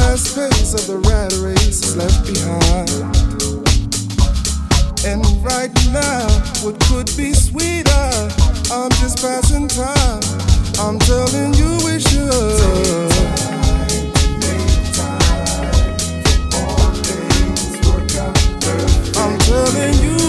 last phase of the rat race is left behind. And right now, what could be sweeter? I'm just passing time. I'm telling you we should. I'm telling you.